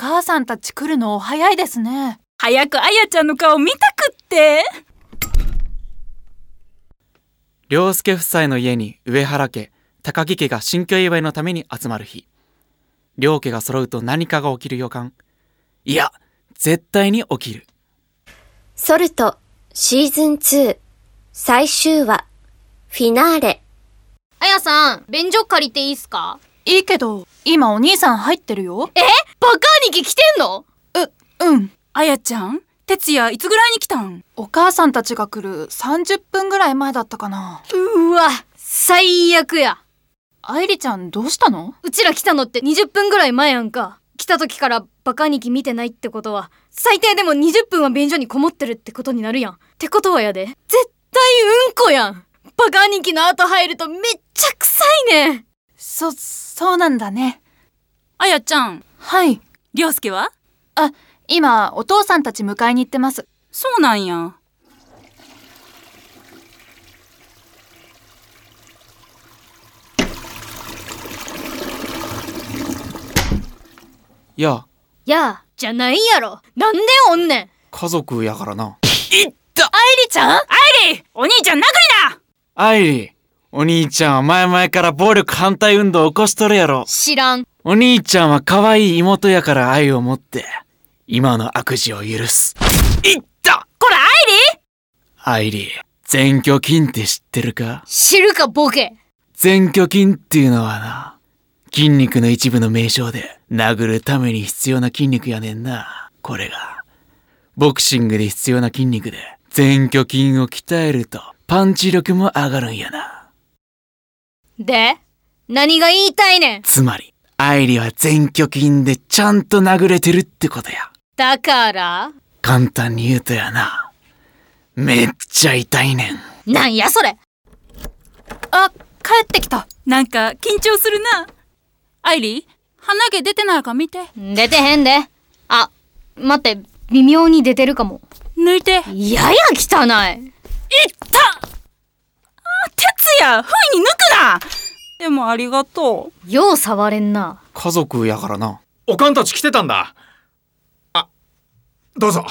母さんたち来るの早いですね。早くあやちゃんの顔見たくって。良介夫妻の家に上原家高木家が新居祝いのために集まる日。両家が揃うと何かが起きる予感。いや絶対に起きる。ソルトシーズン2最終話フィナーレ。あやさん、便所借りていいっすか？いいけど、今お兄さん入ってるよ。え？バカ兄貴来てんの？うんあやちゃん？哲也いつぐらいに来たん？お母さんたちが来る30分ぐらい前だったかな。うわ、最悪や。愛梨ちゃんどうしたの？うちら来たのって20分ぐらい前やんか。来た時からバカ兄貴見てないってことは、最低でも20分は便所にこもってるってことになるやん。ってことはやで、絶対うんこやん。バカ兄貴の後入るとめっちゃ臭いねん。そ、そうなんだね。あやちゃん。はい。りょうすけは？あ、今お父さんたち迎えに行ってます。そうなんや。いや。や。あ、じゃないやろ。なんでおんねん。家族やからな。愛梨ちゃん？愛梨！お兄ちゃん殴りな！愛理お兄ちゃんは前々から暴力反対運動を起こしとるやろ知らん。お兄ちゃんは可愛い妹やから愛を持って今の悪事を許すいったこら愛梨愛理全拠筋って知ってるか？知るかボケ。全拠筋っていうのはな、筋肉の一部の名称で、殴るために必要な筋肉やねんな。これが。ボクシングで必要な筋肉で、全拠筋を鍛えると、パンチ力も上がるんやな。で、何が言いたいねん？つまり、愛理は全拠筋でちゃんと殴れてるってことや。だから、簡単に言うとやな。めっちゃ痛いねん。なんやそれ？あ、帰ってきた。なんか緊張するな愛梨鼻毛出てないか見て出てへんで。あ、待って、微妙に出てるかも。抜いてやや汚い。哲也不意に抜くなでもありがとうよう触れんな。家族やからな。おかんたち来てたんだ。あ、どうぞ。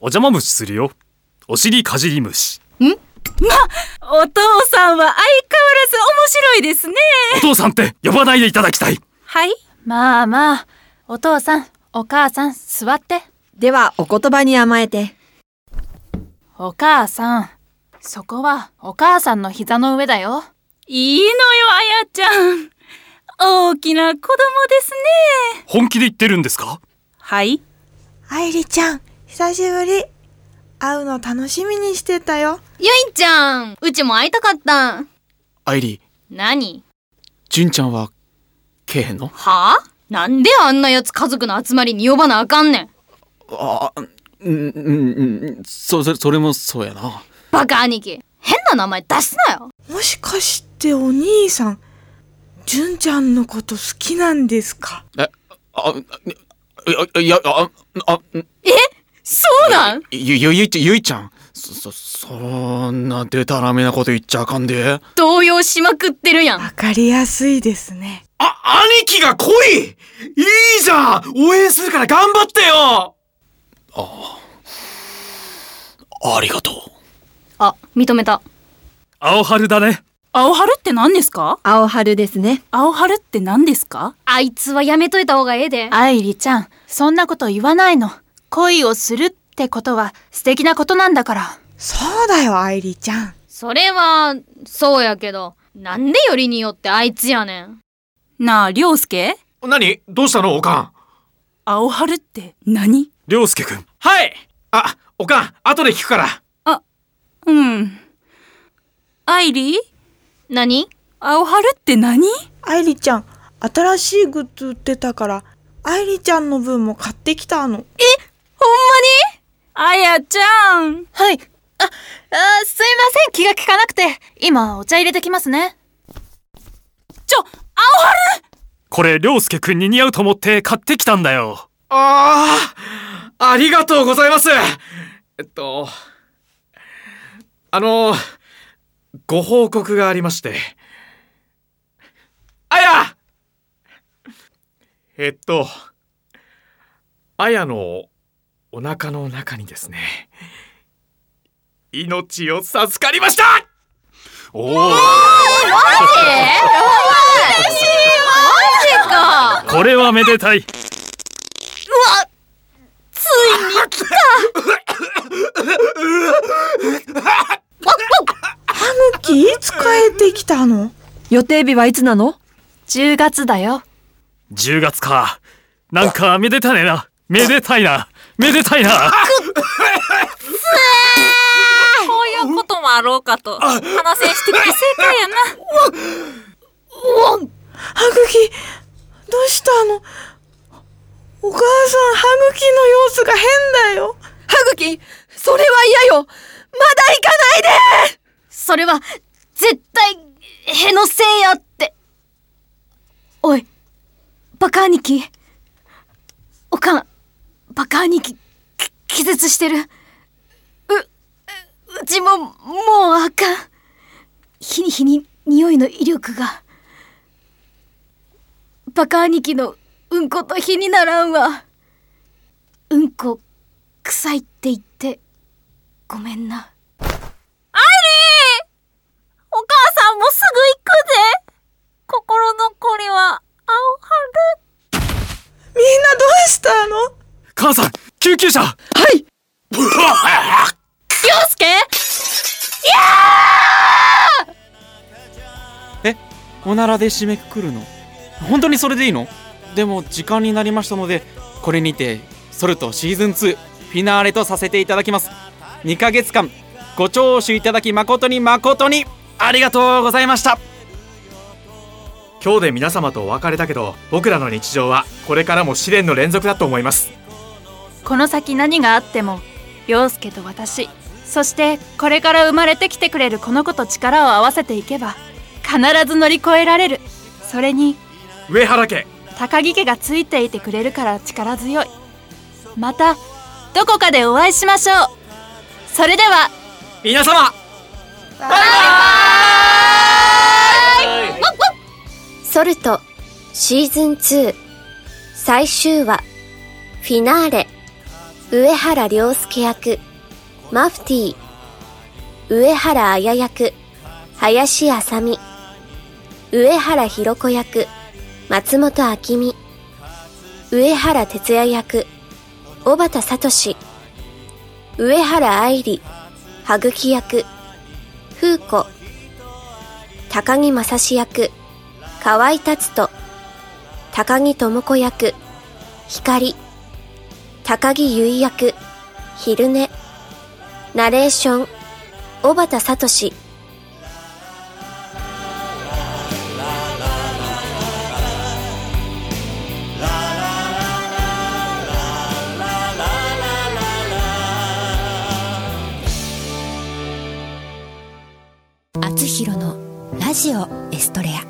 お邪魔虫するよ。お尻かじり虫。お父さんは相変わらです面白いですねお父さんって呼ばないでいただきたいはいまあまあお父さんお母さん座ってではお言葉に甘えてお母さんそこはお母さんの膝の上だよ。いいのよあやちゃん。大きな子供ですね。本気で言ってるんですか？はい。愛梨ちゃん久しぶり。会うの楽しみにしてたよ。ゆいちゃんうちも会いたかった。愛理何？純ちゃんはけえへんの？はあ？なんであんなやつ家族の集まりに呼ばなあかんねん。あうんうんうん。そそそれもそうやなバカ兄貴。変な名前出すなよ。もしかしてお兄さん純ちゃんのこと好きなんですか？えあいやいやああえ？そうなん？ゆゆゆいちゆいちゃん。そそそんなデタラメなこと言っちゃあかんで。動揺しまくってるやん。わかりやすいですね。あ兄貴が来い！いいじゃん！応援するから頑張ってよ！あありがとうあ認めた。青春だね。青春って何ですか？青春ですね。青春って何ですか？あいつはやめといた方がええで。愛理ちゃんそんなこと言わないの。恋をするってことは素敵なことなんだから。そうだよ愛梨ちゃん。それはそうやけど。なんでよりによってあいつやねん。なあ涼介？何？どうしたの？おかん。青春って何？涼介くん。はい。あおかん後で聞くからうん。愛理何？青春って何？愛梨ちゃん新しいグッズ売ってたから愛梨ちゃんの分も買ってきたの。あやちゃん。はい。ああすいません。気が利かなくて。今お茶入れてきますね。ちょ青春？これ涼介くんに似合うと思って買ってきたんだよ。ああありがとうございます。えっとあのご報告がありまして。あや！えっとあやのお腹の中にですね命を授かりました！おおか！これはめでたい。うわついに来た 歯茎いつ帰ってきたの？予定日はいつなの？10月だよ。10月か。なんかめでたねな。めでたいな。めでたいな。こういうこともあろうかと。話せんしてきて正解やな。歯茎どうしたのお母さん歯茎の様子が変だよ歯茎それは嫌よまだ行かないでそれは絶対へのせいやって。おいバカ兄貴。おかんバカ兄貴き気絶してる。ううちももうあかん。日に日に匂いの威力が。バカ兄貴のうんこと比にならんわ。うんこ臭いって言ってごめんなお母さんもすぐ行くで心残りは青春。みんなどうしたの？母さん救急車。はい。涼介えおならで締めくくるの？本当にそれでいいの？でも時間になりましたのでこれにてソルトシーズン2フィナーレとさせていただきます。2ヶ月間ご聴取いただき誠に誠にありがとうございました。今日で皆様とお別れだけど僕らの日常はこれからも試練の連続だと思います。この先何があっても陽介と私そしてこれから生まれてきてくれるこの子と力を合わせていけば必ず乗り越えられる。それに上原家。高木家がついていてくれるから力強い。またどこかでお会いしましょう。それでは皆様。ソルトシーズン2最終話。フィナーレ。上原良介役。マフティー。上原綾役。林あさみ上原ひろ子役。松本明美。上原哲也役。小畑聡。上原愛理。羽吹役。風子。高木正史役。河合達人。高木智子役。光。高木結衣役。昼寝。ナレーション。小畑聡。あつひろのラジオエストレア。